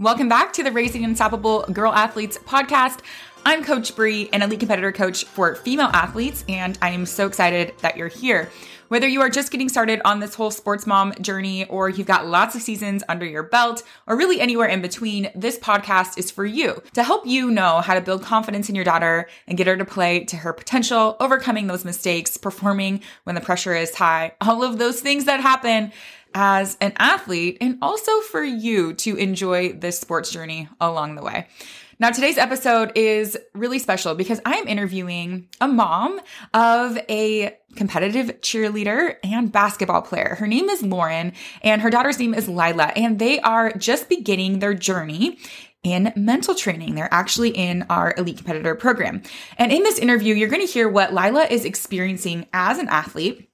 Welcome back to the Raising Unstoppable Girl Athletes podcast. I'm Coach Bree, an elite competitor coach for female athletes, and I am so excited that you're here. Whether you are just getting started on this whole sports mom journey, or you've got lots of seasons under your belt, or really anywhere in between, this podcast is for you to help you know how to build confidence in your daughter and get her to play to her potential, overcoming those mistakes, performing when the pressure is high, all of those things that happen as an athlete and also for you to enjoy this sports journey along the way. Now, today's episode is really special because I am interviewing a mom of a competitive cheerleader and basketball player. Her name is Lauren and her daughter's name is Lyla, and they are just beginning their journey in mental training. They're actually in our elite competitor program. And in this interview, you're going to hear what Lyla is experiencing as an athlete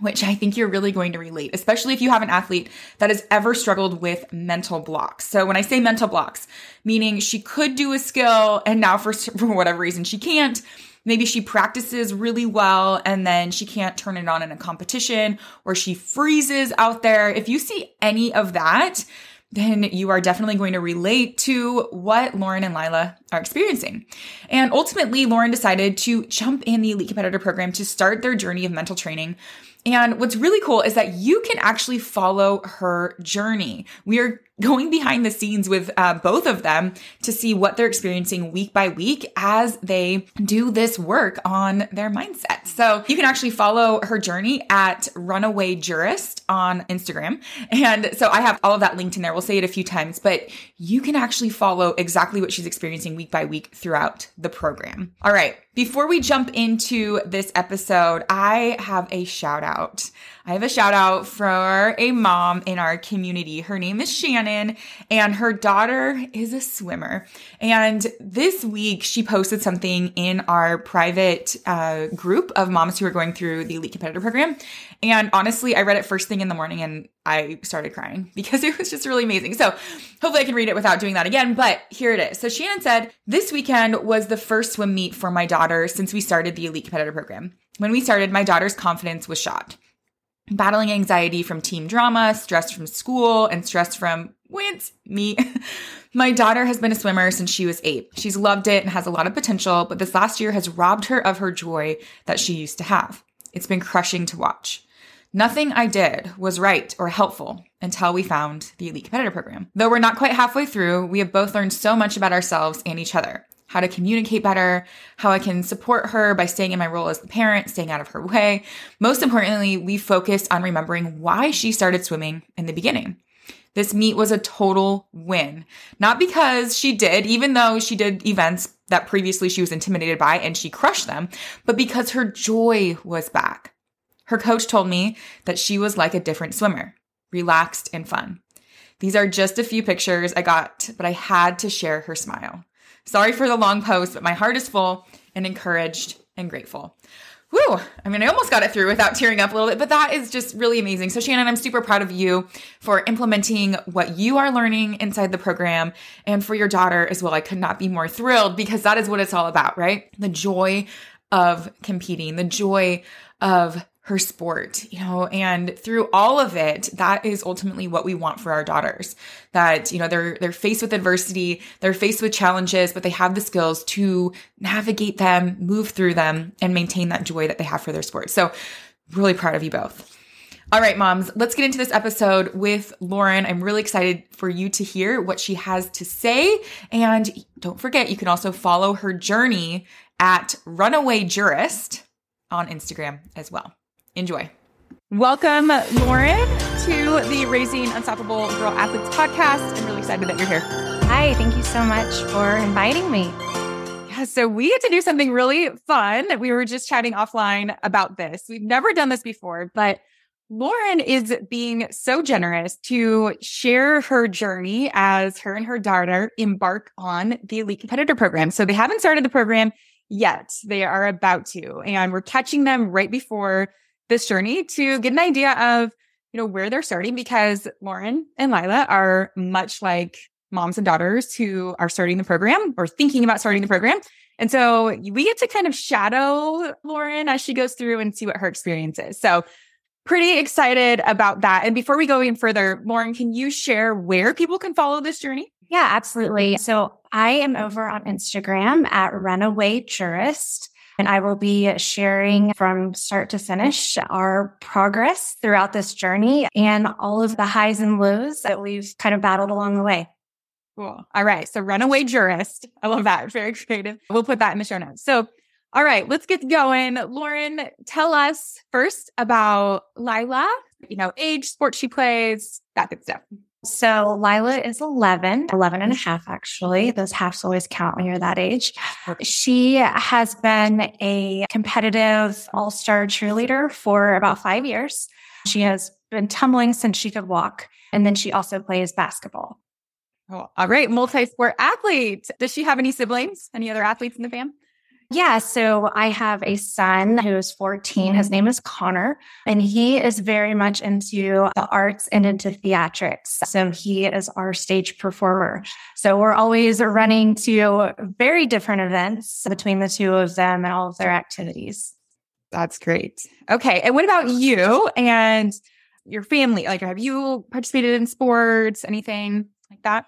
which I think you're really going to relate, especially if you have an athlete that has ever struggled with mental blocks. So when I say mental blocks, meaning she could do a skill and now for, for whatever reason she can't, maybe she practices really well and then she can't turn it on in a competition or she freezes out there. If you see any of that, then you are definitely going to relate to what Lauren and Lyla are experiencing. And ultimately, Lauren decided to jump in the elite competitor program to start their journey of mental training and what's really cool is that you can actually follow her journey. We are going behind the scenes with uh, both of them to see what they're experiencing week by week as they do this work on their mindset. So you can actually follow her journey at Runaway Jurist on Instagram. And so I have all of that linked in there. We'll say it a few times, but you can actually follow exactly what she's experiencing week by week throughout the program. All right. Before we jump into this episode, I have a shout out. I have a shout out for a mom in our community. Her name is Shannon and her daughter is a swimmer. And this week she posted something in our private uh, group of moms who are going through the elite competitor program. And honestly, I read it first thing in the morning and I started crying because it was just really amazing. So hopefully I can read it without doing that again, but here it is. So Shannon said, this weekend was the first swim meet for my daughter since we started the elite competitor program. When we started, my daughter's confidence was shot battling anxiety from team drama, stress from school, and stress from wins me. My daughter has been a swimmer since she was eight. She's loved it and has a lot of potential, but this last year has robbed her of her joy that she used to have. It's been crushing to watch. Nothing I did was right or helpful until we found the Elite Competitor Program. Though we're not quite halfway through, we have both learned so much about ourselves and each other how to communicate better, how I can support her by staying in my role as the parent, staying out of her way. Most importantly, we focused on remembering why she started swimming in the beginning. This meet was a total win. Not because she did, even though she did events that previously she was intimidated by and she crushed them, but because her joy was back. Her coach told me that she was like a different swimmer, relaxed and fun. These are just a few pictures I got, but I had to share her smile. Sorry for the long post, but my heart is full and encouraged and grateful. Whew. I mean, I almost got it through without tearing up a little bit, but that is just really amazing. So, Shannon, I'm super proud of you for implementing what you are learning inside the program and for your daughter as well. I could not be more thrilled because that is what it's all about, right? The joy of competing, the joy of her sport, you know, and through all of it, that is ultimately what we want for our daughters. That, you know, they're they're faced with adversity, they're faced with challenges, but they have the skills to navigate them, move through them, and maintain that joy that they have for their sport. So really proud of you both. All right, moms, let's get into this episode with Lauren. I'm really excited for you to hear what she has to say. And don't forget, you can also follow her journey at Runaway Jurist on Instagram as well. Enjoy. Welcome, Lauren, to the Raising Unstoppable Girl Athletes podcast. I'm really excited that you're here. Hi, thank you so much for inviting me. Yeah, so we get to do something really fun. We were just chatting offline about this. We've never done this before, but Lauren is being so generous to share her journey as her and her daughter embark on the Elite Competitor Program. So they haven't started the program yet. They are about to, and we're catching them right before this journey to get an idea of, you know, where they're starting because Lauren and Lyla are much like moms and daughters who are starting the program or thinking about starting the program. And so we get to kind of shadow Lauren as she goes through and see what her experience is. So pretty excited about that. And before we go even further, Lauren, can you share where people can follow this journey? Yeah, absolutely. So I am over on Instagram at Runaway Jurist. And I will be sharing from start to finish our progress throughout this journey and all of the highs and lows that we've kind of battled along the way. Cool. All right. So runaway jurist. I love that. Very creative. We'll put that in the show notes. So all right, let's get going. Lauren, tell us first about Lyla, you know, age, sport she plays, that good stuff. So Lyla is 11, 11 and a mm-hmm. half, actually. Those halves always count when you're that age. She has been a competitive all star cheerleader for about five years. She has been tumbling since she could walk. And then she also plays basketball. Oh, all right. Multi sport athlete. Does she have any siblings? Any other athletes in the fam? Yeah. So I have a son who's 14. His name is Connor, and he is very much into the arts and into theatrics. So he is our stage performer. So we're always running to very different events between the two of them and all of their activities. That's great. Okay. And what about you and your family? Like, have you participated in sports, anything like that?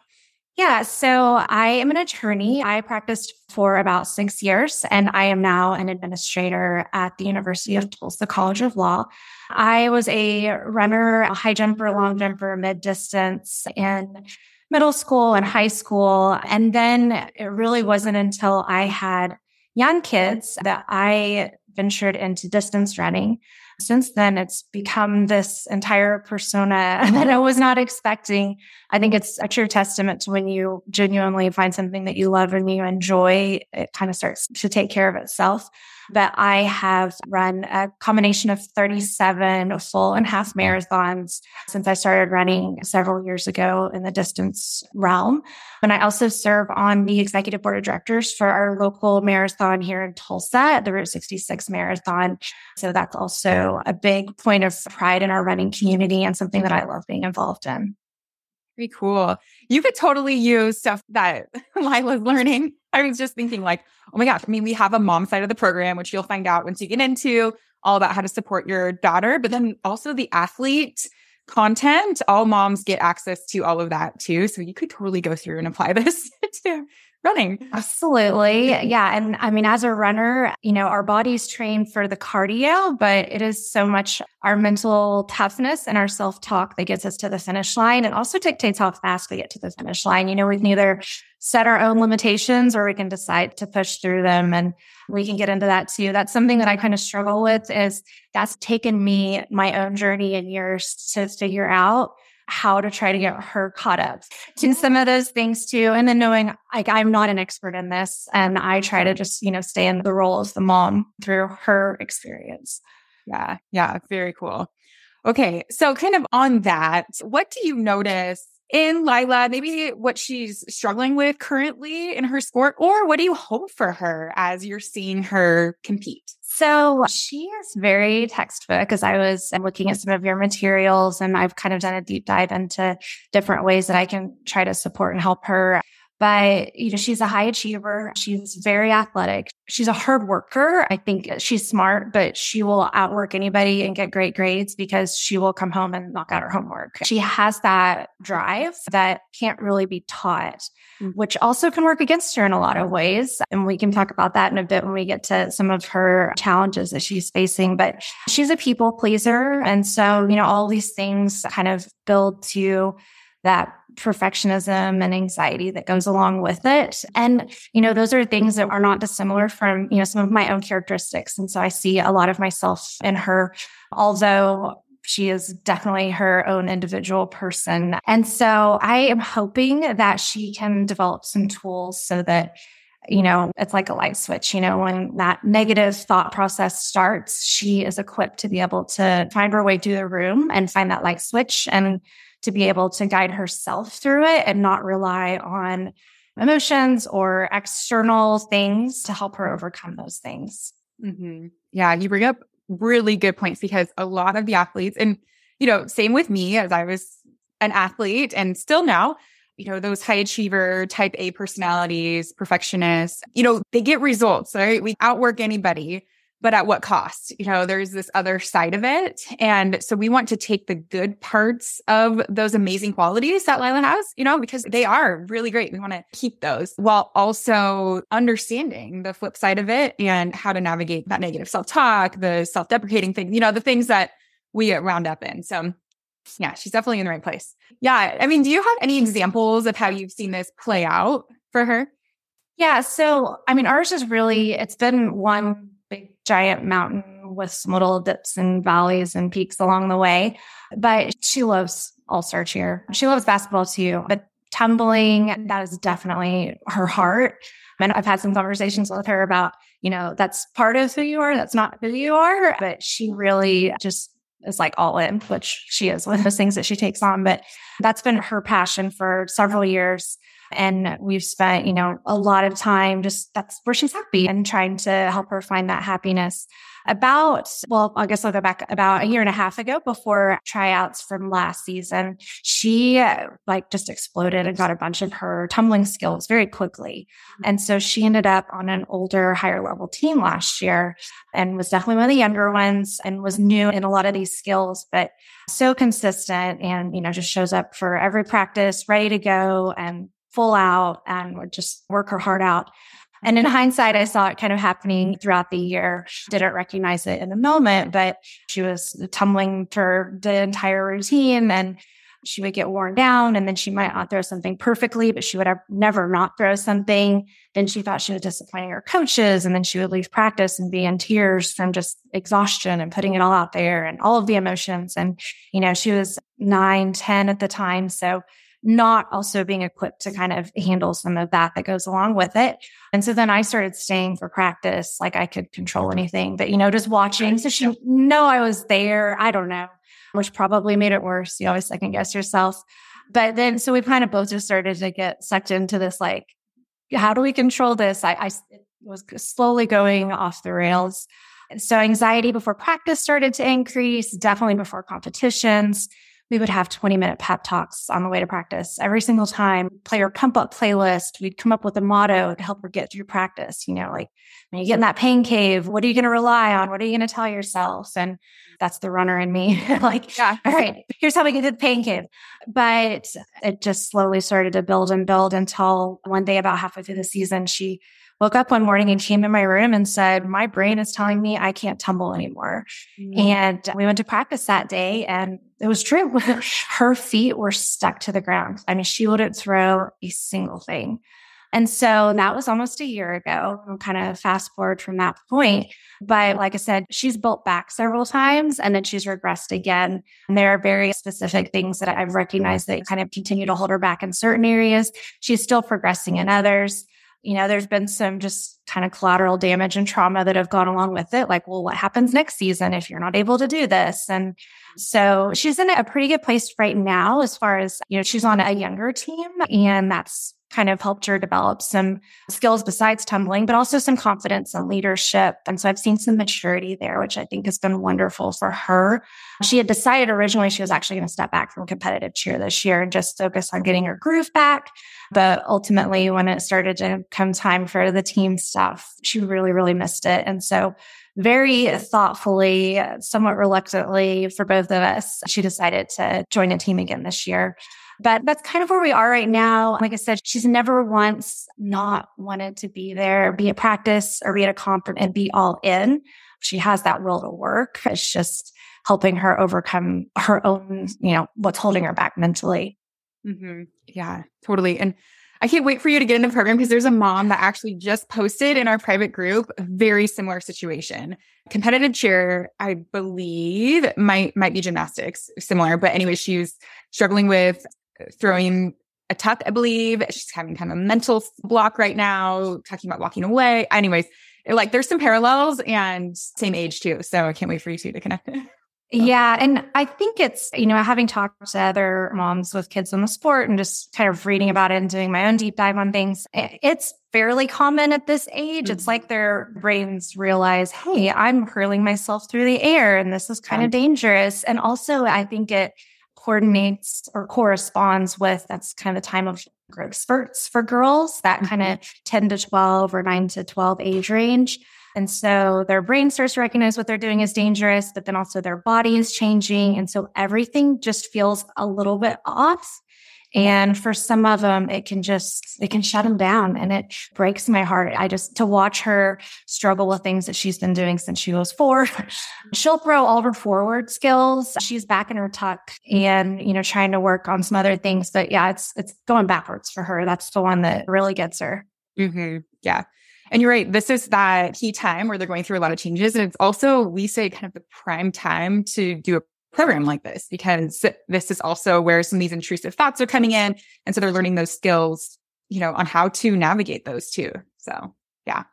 Yeah, so I am an attorney. I practiced for about six years, and I am now an administrator at the University of Tulsa College of Law. I was a runner, a high jumper, long jumper, mid distance in middle school and high school. And then it really wasn't until I had young kids that I ventured into distance running since then, it's become this entire persona that I was not expecting. I think it's a true testament to when you genuinely find something that you love and you enjoy, it kind of starts to take care of itself. But I have run a combination of 37 full and half marathons since I started running several years ago in the distance realm. And I also serve on the executive board of directors for our local marathon here in Tulsa, the Route 66 Marathon. So that's also a big point of pride in our running community and something that I love being involved in. Very cool. You could totally use stuff that Lyla's learning. I was just thinking, like, oh my gosh, I mean, we have a mom side of the program, which you'll find out once you get into all about how to support your daughter, but then also the athlete content. All moms get access to all of that too. So you could totally go through and apply this to running. Absolutely. Yeah. And I mean, as a runner, you know, our body's trained for the cardio, but it is so much our mental toughness and our self talk that gets us to the finish line and also dictates how fast we get to the finish line. You know, we can either set our own limitations or we can decide to push through them. And we can get into that too. That's something that I kind of struggle with is that's taken me my own journey and years to figure out how to try to get her caught up to some of those things too. And then knowing like I'm not an expert in this and I try to just, you know, stay in the role as the mom through her experience. Yeah. Yeah. Very cool. Okay. So kind of on that, what do you notice in Lyla, maybe what she's struggling with currently in her sport, or what do you hope for her as you're seeing her compete? So she is very textbook as I was looking at some of your materials and I've kind of done a deep dive into different ways that I can try to support and help her. But you know, she's a high achiever. She's very athletic. She's a hard worker. I think she's smart, but she will outwork anybody and get great grades because she will come home and knock out her homework. She has that drive that can't really be taught, which also can work against her in a lot of ways. And we can talk about that in a bit when we get to some of her challenges that she's facing. But she's a people pleaser. And so, you know, all these things kind of build to that perfectionism and anxiety that goes along with it. And, you know, those are things that are not dissimilar from, you know, some of my own characteristics. And so I see a lot of myself in her, although she is definitely her own individual person. And so I am hoping that she can develop some tools so that you know, it's like a light switch. You know, when that negative thought process starts, she is equipped to be able to find her way through the room and find that light switch and to be able to guide herself through it and not rely on emotions or external things to help her overcome those things. Mm-hmm. Yeah, you bring up really good points because a lot of the athletes, and you know, same with me as I was an athlete and still now, you know, those high achiever type A personalities, perfectionists, you know, they get results, right? We outwork anybody but at what cost? You know, there's this other side of it. And so we want to take the good parts of those amazing qualities that Lyla has, you know, because they are really great. We want to keep those while also understanding the flip side of it and how to navigate that negative self talk, the self deprecating things, you know, the things that we get wound up in. So yeah, she's definitely in the right place. Yeah. I mean, do you have any examples of how you've seen this play out for her? Yeah. So, I mean, ours is really, it's been one giant mountain with some little dips and valleys and peaks along the way. But she loves all star cheer. She loves basketball too. But tumbling, that is definitely her heart. And I've had some conversations with her about, you know, that's part of who you are. That's not who you are. But she really just is like all in, which she is with those things that she takes on. But that's been her passion for several years. And we've spent, you know, a lot of time just that's where she's happy and trying to help her find that happiness. About, well, I guess I'll go back about a year and a half ago before tryouts from last season, she like just exploded and got a bunch of her tumbling skills very quickly. Mm-hmm. And so she ended up on an older, higher level team last year and was definitely one of the younger ones and was new in a lot of these skills, but so consistent and, you know, just shows up for every practice, ready to go and full out and would just work her heart out. And in hindsight, I saw it kind of happening throughout the year. Didn't recognize it in the moment, but she was tumbling through the entire routine and she would get worn down and then she might not throw something perfectly, but she would have never not throw something. Then she thought she was disappointing her coaches and then she would leave practice and be in tears from just exhaustion and putting it all out there and all of the emotions. And, you know, she was nine, 10 at the time. So not also being equipped to kind of handle some of that that goes along with it. And so then I started staying for practice, like I could control anything, but you know, just watching. So she know I was there. I don't know, which probably made it worse. You always second guess yourself. But then, so we kind of both just started to get sucked into this, like, how do we control this? I, I was slowly going off the rails. So anxiety before practice started to increase, definitely before competitions we would have 20 minute pep talks on the way to practice every single time, play her pump up playlist. We'd come up with a motto to help her get through practice. You know, like when you get in that pain cave, what are you going to rely on? What are you going to tell yourself? And that's the runner in me. like, yeah. all right, here's how we get to the pain cave. But it just slowly started to build and build until one day, about halfway through the season, she woke up one morning and came in my room and said, My brain is telling me I can't tumble anymore. Mm-hmm. And we went to practice that day and it was true. Her feet were stuck to the ground. I mean, she wouldn't throw a single thing. And so that was almost a year ago. We'll kind of fast forward from that point. But like I said, she's built back several times and then she's regressed again. And there are very specific things that I've recognized that kind of continue to hold her back in certain areas. She's still progressing in others you know, there's been some just kind of collateral damage and trauma that have gone along with it. Like, well, what happens next season if you're not able to do this? And so she's in a pretty good place right now as far as, you know, she's on a younger team and that's kind of helped her develop some skills besides tumbling, but also some confidence and leadership. And so I've seen some maturity there, which I think has been wonderful for her. She had decided originally she was actually going to step back from competitive cheer this year and just focus on getting her groove back. But ultimately, when it started to come time for the team stuff, she really, really missed it. And so very thoughtfully, somewhat reluctantly for both of us, she decided to join a team again this year. But that's kind of where we are right now. Like I said, she's never once not wanted to be there, be at practice or be at a conference and be all in. She has that will to work. It's just helping her overcome her own, you know, what's holding her back mentally. Mm-hmm. Yeah, totally. And I can't wait for you to get in the program because there's a mom that actually just posted in our private group a very similar situation. Competitive cheer, I believe, might might be gymnastics, similar. But anyway, she's struggling with throwing a tuck, I believe. She's having kind of a mental block right now, talking about walking away. Anyways, like there's some parallels and same age too. So I can't wait for you two to connect. Yeah. And I think it's, you know, having talked to other moms with kids in the sport and just kind of reading about it and doing my own deep dive on things, it's fairly common at this age. Mm-hmm. It's like their brains realize, hey, I'm hurling myself through the air and this is kind yeah. of dangerous. And also, I think it coordinates or corresponds with that's kind of the time of growth spurts for girls, that mm-hmm. kind of 10 to 12 or 9 to 12 age range. And so their brain starts to recognize what they're doing is dangerous, but then also their body is changing. And so everything just feels a little bit off. And for some of them, it can just, it can shut them down and it breaks my heart. I just, to watch her struggle with things that she's been doing since she was four. She'll throw all her forward skills. She's back in her tuck and, you know, trying to work on some other things. But yeah, it's, it's going backwards for her. That's the one that really gets her. Mm-hmm. Yeah. And you're right. This is that key time where they're going through a lot of changes. And it's also, we say, kind of the prime time to do a program like this because this is also where some of these intrusive thoughts are coming in. And so they're learning those skills, you know, on how to navigate those too. So, yeah.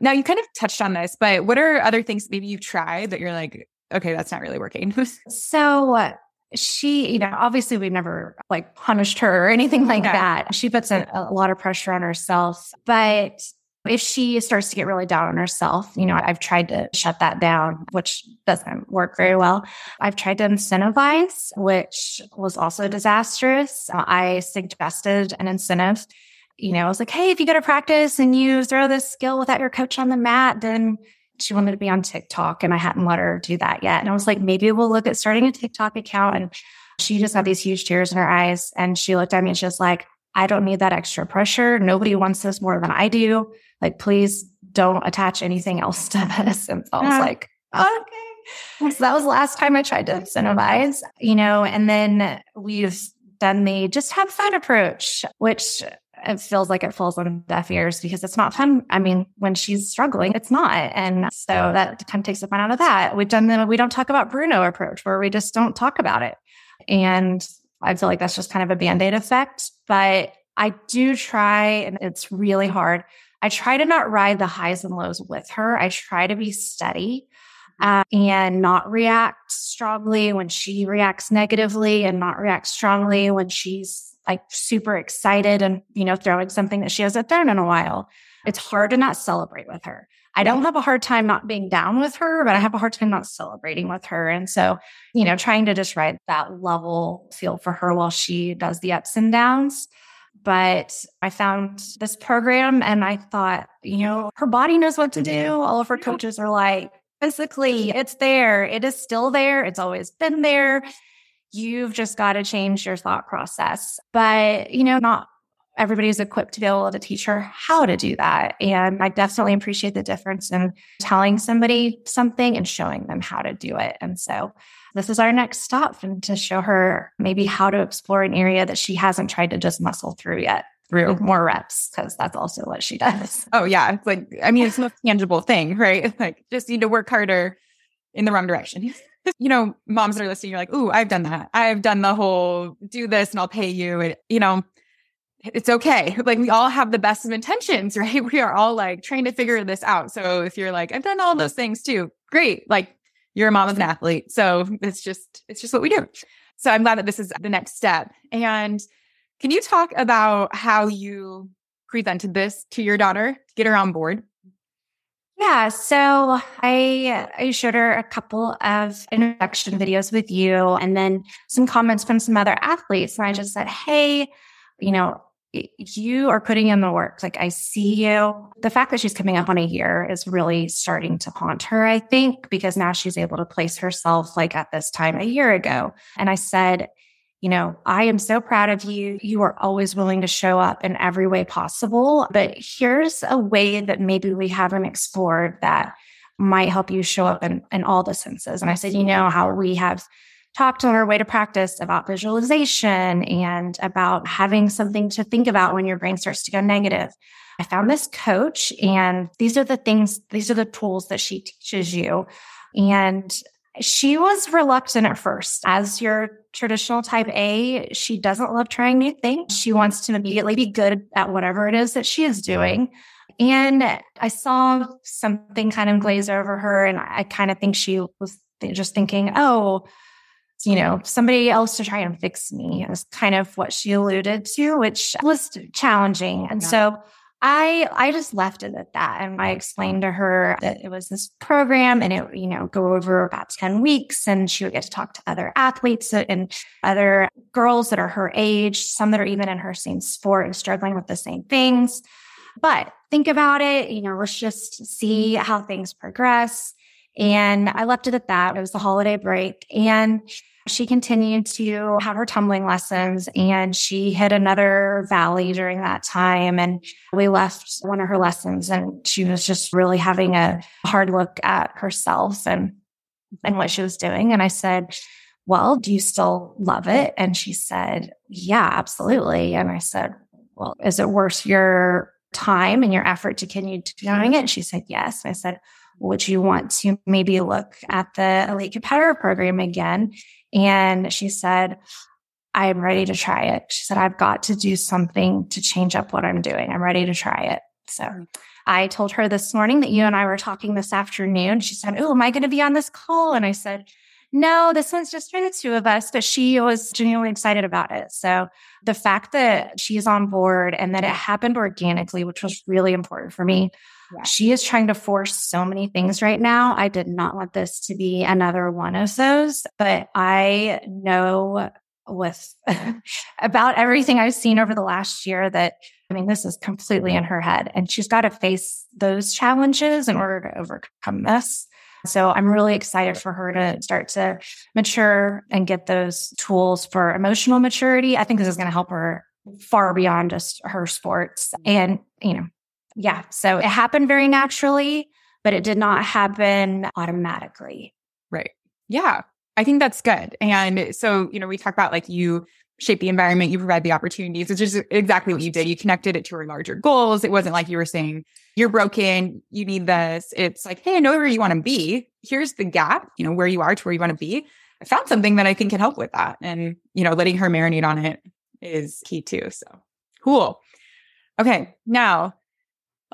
Now you kind of touched on this, but what are other things maybe you've tried that you're like, okay, that's not really working? so, she, you know, obviously we've never like punished her or anything like that. She puts a, a lot of pressure on herself, but if she starts to get really down on herself, you know, I've tried to shut that down, which doesn't work very well. I've tried to incentivize, which was also disastrous. Uh, I suggested an incentive. You know, I was like, hey, if you go to practice and you throw this skill without your coach on the mat, then she wanted to be on TikTok and I hadn't let her do that yet. And I was like, maybe we'll look at starting a TikTok account. And she just had these huge tears in her eyes. And she looked at me and she was like, I don't need that extra pressure. Nobody wants this more than I do. Like, please don't attach anything else to this. And so I was like, okay. So that was the last time I tried to incentivize, you know, and then we've done the just have fun approach, which it feels like it falls on deaf ears because it's not fun. I mean, when she's struggling, it's not. And so that kind of takes the fun out of that. We've done the we don't talk about Bruno approach where we just don't talk about it. And I feel like that's just kind of a band aid effect. But I do try, and it's really hard. I try to not ride the highs and lows with her. I try to be steady uh, and not react strongly when she reacts negatively and not react strongly when she's like super excited and, you know, throwing something that she hasn't thrown in a while. It's hard to not celebrate with her. I don't have a hard time not being down with her, but I have a hard time not celebrating with her. And so, you know, trying to just ride that level feel for her while she does the ups and downs. But I found this program and I thought, you know, her body knows what to do. Mm-hmm. All of her coaches are like, physically, it's there. It is still there. It's always been there. You've just got to change your thought process. But, you know, not everybody's equipped to be able to teach her how to do that. And I definitely appreciate the difference in telling somebody something and showing them how to do it. And so this is our next stop and to show her maybe how to explore an area that she hasn't tried to just muscle through yet through more reps because that's also what she does. Oh yeah, it's like I mean it's no tangible thing, right? It's like just need to work harder in the wrong direction. you know, moms that are listening, you're like, "Ooh, I've done that. I've done the whole do this and I'll pay you." And you know, it's okay. Like we all have the best of intentions, right? We are all like trying to figure this out. So if you're like, I've done all those things too, great. Like you're a mom of an athlete. So it's just, it's just what we do. So I'm glad that this is the next step. And Can you talk about how you presented this to your daughter to get her on board? Yeah, so I I showed her a couple of introduction videos with you and then some comments from some other athletes. And I just said, hey, you know, you are putting in the work. Like I see mm-hmm. you. The fact that she's coming up on a year is really starting to haunt her, I think, because now she's able to place herself like at this time a year ago. And I said, you know, I am so proud of you. You are always willing to show up in every way possible. But here's a way that maybe we haven't explored that might help you show up in, in all the senses. And I said, you know, how we have talked on our way to practice about visualization and about having something to think about when your brain starts to go negative. I found this coach, and these are the things, these are the tools that she teaches you. And she was reluctant at first. As your traditional type A, she doesn't love trying new things. She wants to immediately be good at whatever it is that she is doing. And I saw something kind of glaze over her, and I kind of think she was just thinking, oh, you know, somebody else to try and fix me mm-hmm. is kind of what she alluded to, which was challenging. And yeah. so I I just left it at that. And I explained to her that it was this program and it, you know, go over about 10 weeks and she would get to talk to other athletes and other girls that are her age, some that are even in her same sport and struggling with the same things. But think about it, you know, let's just see how things progress. And I left it at that. It was the holiday break. And she continued to have her tumbling lessons and she hit another valley during that time. And we left one of her lessons and she was just really having a hard look at herself and, and what she was doing. And I said, well, do you still love it? And she said, yeah, absolutely. And I said, well, is it worth your time and your effort to continue doing it? And she said, yes. And I said, would you want to maybe look at the elite competitor program again? And she said, I am ready to try it. She said, I've got to do something to change up what I'm doing. I'm ready to try it. So mm-hmm. I told her this morning that you and I were talking this afternoon. She said, Oh, am I going to be on this call? And I said, No, this one's just for the two of us. But she was genuinely excited about it. So the fact that she's on board and that it happened organically, which was really important for me, yeah. She is trying to force so many things right now. I did not want this to be another one of those, but I know with about everything I've seen over the last year that I mean, this is completely in her head and she's got to face those challenges in order to overcome this. So I'm really excited for her to start to mature and get those tools for emotional maturity. I think this is going to help her far beyond just her sports and, you know, yeah. So it happened very naturally, but it did not happen automatically. Right. Yeah. I think that's good. And so, you know, we talk about like you shape the environment, you provide the opportunities. It's just exactly what you did. You connected it to your larger goals. It wasn't like you were saying, you're broken, you need this. It's like, hey, I know where you want to be. Here's the gap, you know, where you are to where you want to be. I found something that I think can help with that. And, you know, letting her marinate on it is key too. So cool. Okay. Now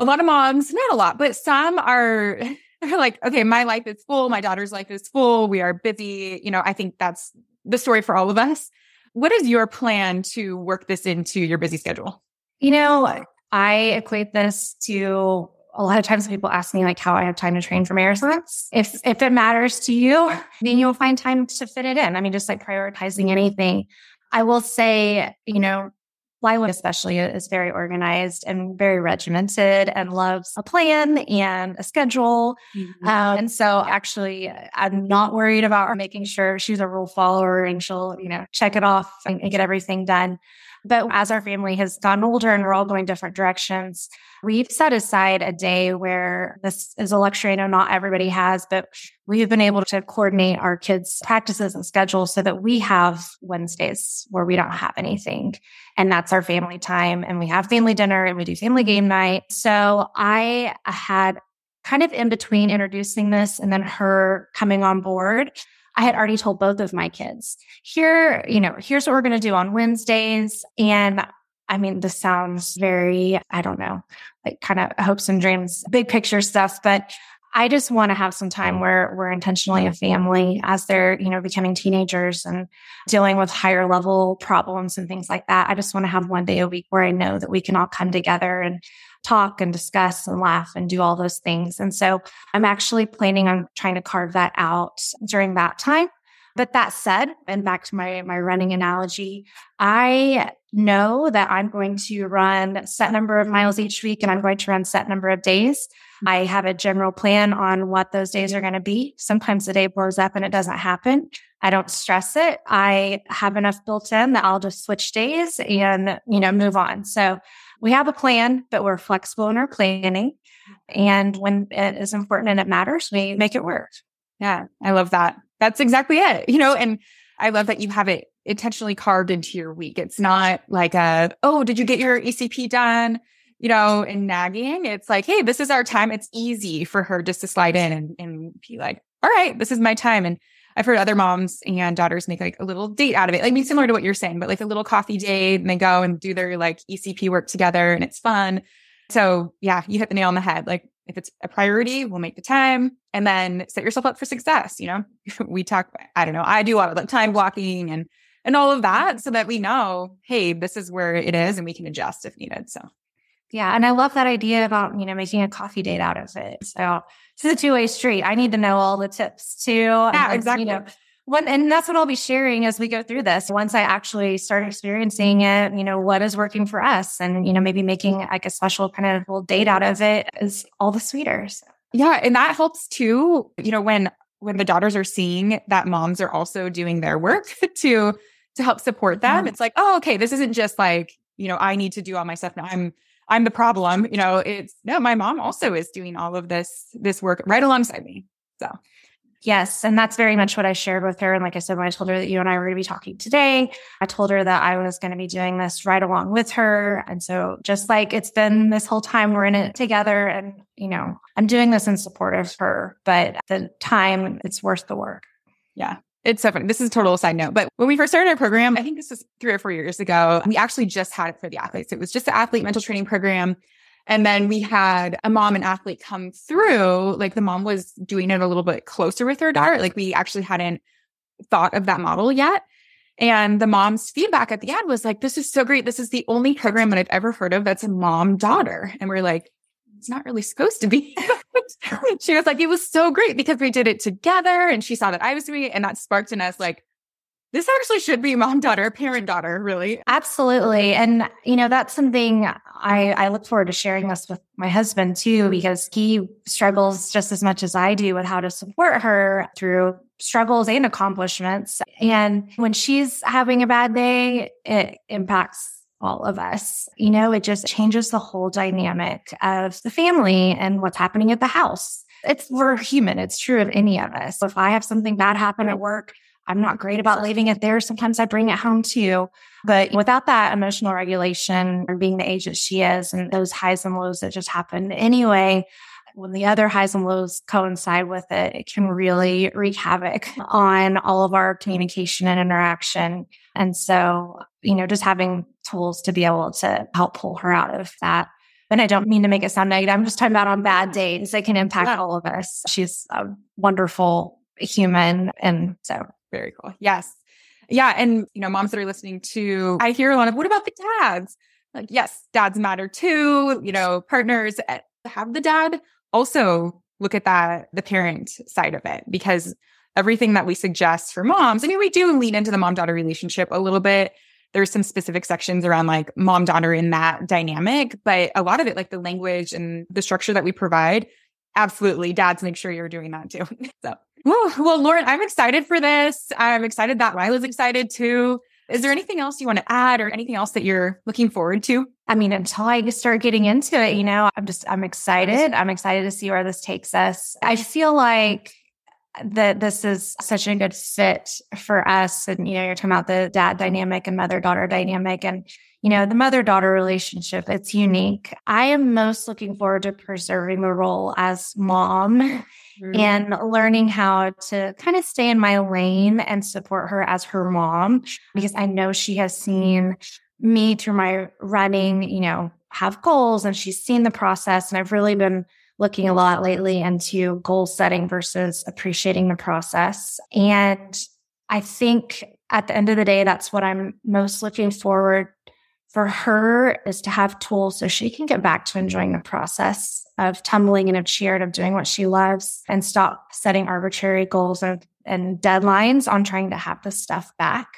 a lot of moms, not a lot, but some are like, okay, my life is full, my daughter's life is full, we are busy. You know, I think that's the story for all of us. What is your plan to work this into your busy schedule? You know, I equate this to a lot of times people ask me like how I have time to train for marathons. If if it matters to you, then you'll find time to fit it in. I mean, just like prioritizing anything. I will say, you know, Lyla, especially, is very organized and very regimented and loves a plan and a schedule. Mm-hmm. Um, and so, actually, I'm not worried about her making sure she's a rule follower and she'll, you know, check it off and, and get everything done. But as our family has gotten older and we're all going different directions, we've set aside a day where this is a luxury I know not everybody has, but we've been able to coordinate our kids' practices and schedules so that we have Wednesdays where we don't have anything. And that's our family time. And we have family dinner and we do family game night. So I had kind of in between introducing this and then her coming on board. I had already told both of my kids, here, you know, here's what we're going to do on Wednesdays. And I mean, this sounds very, I don't know, like kind of hopes and dreams, big picture stuff, but I just want to have some time mm. where we're intentionally a family as they're, you know, becoming teenagers and dealing with higher level problems and things like that. I just want to have one day a week where I know that we can all come together and talk and discuss and laugh and do all those things. And so I'm actually planning on trying to carve that out during that time. But that said, and back to my, my running analogy, I know that I'm going to run set number of miles each week and I'm going to run set number of days. I have a general plan on what those days are going to be. Sometimes the day blows up and it doesn't happen. I don't stress it. I have enough built in that I'll just switch days and, you know, move on. So we have a plan, but we're flexible in our planning. And when it is important and it matters, we make it work. Yeah, I love that. That's exactly it. You know, and I love that you have it intentionally carved into your week. It's not like a, oh, did you get your ECP done? You know, and nagging. It's like, hey, this is our time. It's easy for her just to slide in and, and be like, all right, this is my time. And I've heard other moms and daughters make like a little date out of it. Like, mean, similar to what you're saying, but like a little coffee date and they go and do their like ECP work together and it's fun. So yeah, you hit the nail on the head. Like if it's a priority, we'll make the time and then set yourself up for success. You know, we talk, I don't know, I do a lot of like time blocking and, and all of that so that we know, hey, this is where it is and we can adjust if needed. So yeah. And I love that idea about, you know, making a coffee date out of it. So it's a two way street. I need to know all the tips too. Yeah, exactly. You know, when, and that's what I'll be sharing as we go through this. Once I actually start experiencing it, you know, what is working for us and, you know, maybe making like a special kind of little date out of it is all the sweeter. So. Yeah. And that helps too, you know, when, when the daughters are seeing that moms are also doing their work to, to help support them. It's like, oh, okay, this isn't just like, you know, I need to do all my stuff now. I'm I'm the problem. You know, it's no, my mom also is doing all of this, this work right alongside me. So Yes. And that's very much what I shared with her. And like I said, when I told her that you and I were going to be talking today, I told her that I was going to be doing this right along with her. And so just like it's been this whole time we're in it together and, you know, I'm doing this in support of her, but the time it's worth the work. Yeah. It's so funny. This is a total side note, but when we first started our program, I think this was three or four years ago, we actually just had it for the athletes. It was just the athlete mental training program. And then we had a mom and athlete come through. Like the mom was doing it a little bit closer with her daughter. Like we actually hadn't thought of that model yet. And the mom's feedback at the end was like, this is so great. This is the only program that I've ever heard of that's a mom daughter. And we're like, it's not really supposed to be. she was like, it was so great because we did it together and she saw that I was doing it and that sparked in us like, this actually should be mom daughter, parent daughter, really. Absolutely. And, you know, that's something I, I look forward to sharing this with my husband too, because he struggles just as much as I do with how to support her through struggles and accomplishments. And when she's having a bad day, it impacts all of us. You know, it just changes the whole dynamic of the family and what's happening at the house. It's we're human. It's true of any of us. If I have something bad happen at work, I'm not great about leaving it there. Sometimes I bring it home too. But without that emotional regulation or being the age that she is and those highs and lows that just happen anyway, when the other highs and lows coincide with it, it can really wreak havoc on all of our communication and interaction. And so, you know, just having tools to be able to help pull her out of that. And I don't mean to make it sound negative. I'm just talking about on bad days. It can impact yeah. all of us. She's a wonderful human. And so very cool. Yes. Yeah. And, you know, moms that are listening to, I hear a lot of, what about the dads? Like, yes, dads matter too. You know, partners eh, have the dad also look at that, the parent side of it, because everything that we suggest for moms, I mean, we do lean into the mom daughter relationship a little bit there's some specific sections around like mom daughter in that dynamic, but a lot of it, like the language and the structure that we provide, absolutely dads make sure you're doing that too. so, well, Lauren, I'm excited for this. I'm excited that Lyla's excited too. Is there anything else you want to add or anything else that you're looking forward to? I mean, until I start getting into it, you know, I'm just, I'm excited. I'm excited to see where this takes us. I feel like that this is such a good fit for us. And, you know, you're talking about the dad dynamic and mother daughter dynamic and, you know, the mother daughter relationship. It's unique. I am most looking forward to preserving the role as mom mm-hmm. and learning how to kind of stay in my lane and support her as her mom because I know she has seen me through my running, you know, have goals and she's seen the process. And I've really been looking a lot lately into goal setting versus appreciating the process. And I think at the end of the day, that's what I'm most looking forward for her is to have tools so she can get back to enjoying the process of tumbling and of cheer and of doing what she loves and stop setting arbitrary goals and, and deadlines on trying to have this stuff back.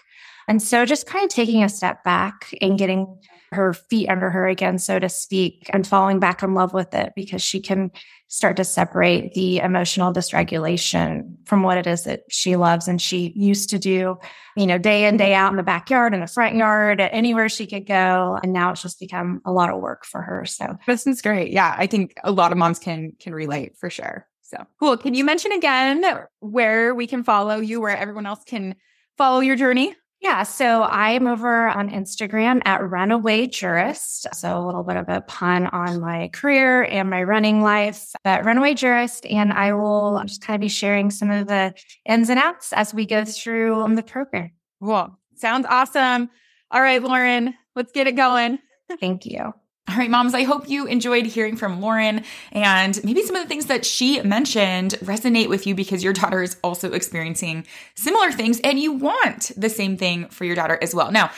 And so just kind of taking a step back and getting her feet under her again, so to speak, and falling back in love with it because she can start to separate the emotional dysregulation from what it is that she loves and she used to do, you know, day in, day out in the backyard, in the front yard, anywhere she could go. And now it's just become a lot of work for her. So this is great. Yeah. I think a lot of moms can can relate for sure. So cool. Can you mention again where we can follow you, where everyone else can follow your journey? Yeah, so I'm over on Instagram at Runaway Jurist. So a little bit of a pun on my career and my running life, but Runaway Jurist. And I will just kind of be sharing some of the ins and outs as we go through the program. Cool. Sounds awesome. All right, Lauren, let's get it going. Thank you. All right, moms, I hope you enjoyed hearing from Lauren and maybe some of the things that she mentioned resonate with you because your daughter is also experiencing similar things and you want the same thing for your daughter as well. Now,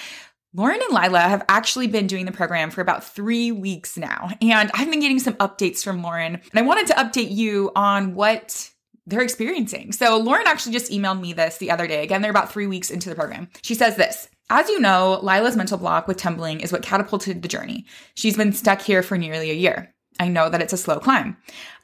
Lauren and Lyla have actually been doing the program for about three weeks now, and I've been getting some updates from Lauren, and I wanted to update you on what they're experiencing. So Lauren actually just emailed me this the other day. Again, they're about three weeks into the program. She says this as you know, Lyla's mental block with tumbling is what catapulted the journey. She's been stuck here for nearly a year. I know that it's a slow climb.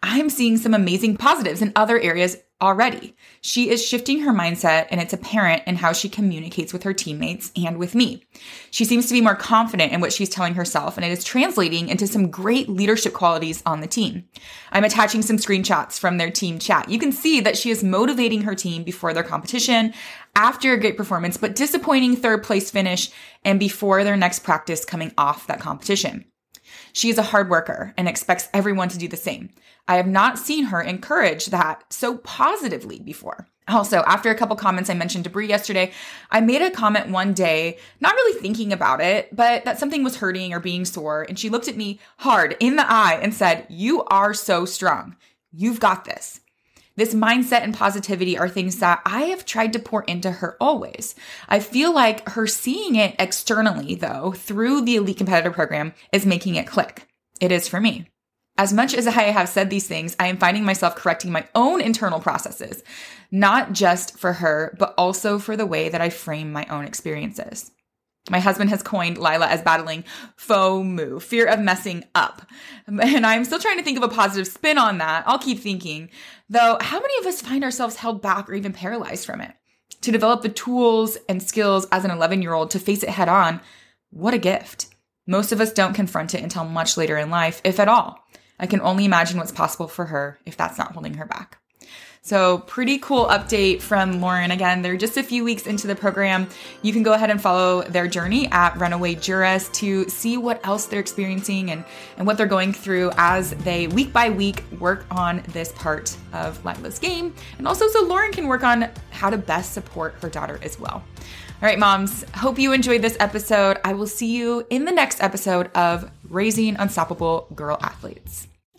I'm seeing some amazing positives in other areas already. She is shifting her mindset and it's apparent in how she communicates with her teammates and with me. She seems to be more confident in what she's telling herself and it is translating into some great leadership qualities on the team. I'm attaching some screenshots from their team chat. You can see that she is motivating her team before their competition, after a great performance, but disappointing third place finish and before their next practice coming off that competition. She is a hard worker and expects everyone to do the same. I have not seen her encourage that so positively before. Also, after a couple comments I mentioned to Bree yesterday, I made a comment one day, not really thinking about it, but that something was hurting or being sore. And she looked at me hard in the eye and said, You are so strong. You've got this. This mindset and positivity are things that I have tried to pour into her always. I feel like her seeing it externally, though, through the Elite Competitor Program is making it click. It is for me. As much as I have said these things, I am finding myself correcting my own internal processes, not just for her, but also for the way that I frame my own experiences. My husband has coined Lyla as battling FOMO, fear of messing up. And I'm still trying to think of a positive spin on that. I'll keep thinking. Though, how many of us find ourselves held back or even paralyzed from it? To develop the tools and skills as an 11 year old to face it head on, what a gift. Most of us don't confront it until much later in life, if at all. I can only imagine what's possible for her if that's not holding her back. So, pretty cool update from Lauren. Again, they're just a few weeks into the program. You can go ahead and follow their journey at Runaway Jurist to see what else they're experiencing and, and what they're going through as they week by week work on this part of Lyla's game. And also, so Lauren can work on how to best support her daughter as well. All right, moms, hope you enjoyed this episode. I will see you in the next episode of Raising Unstoppable Girl Athletes.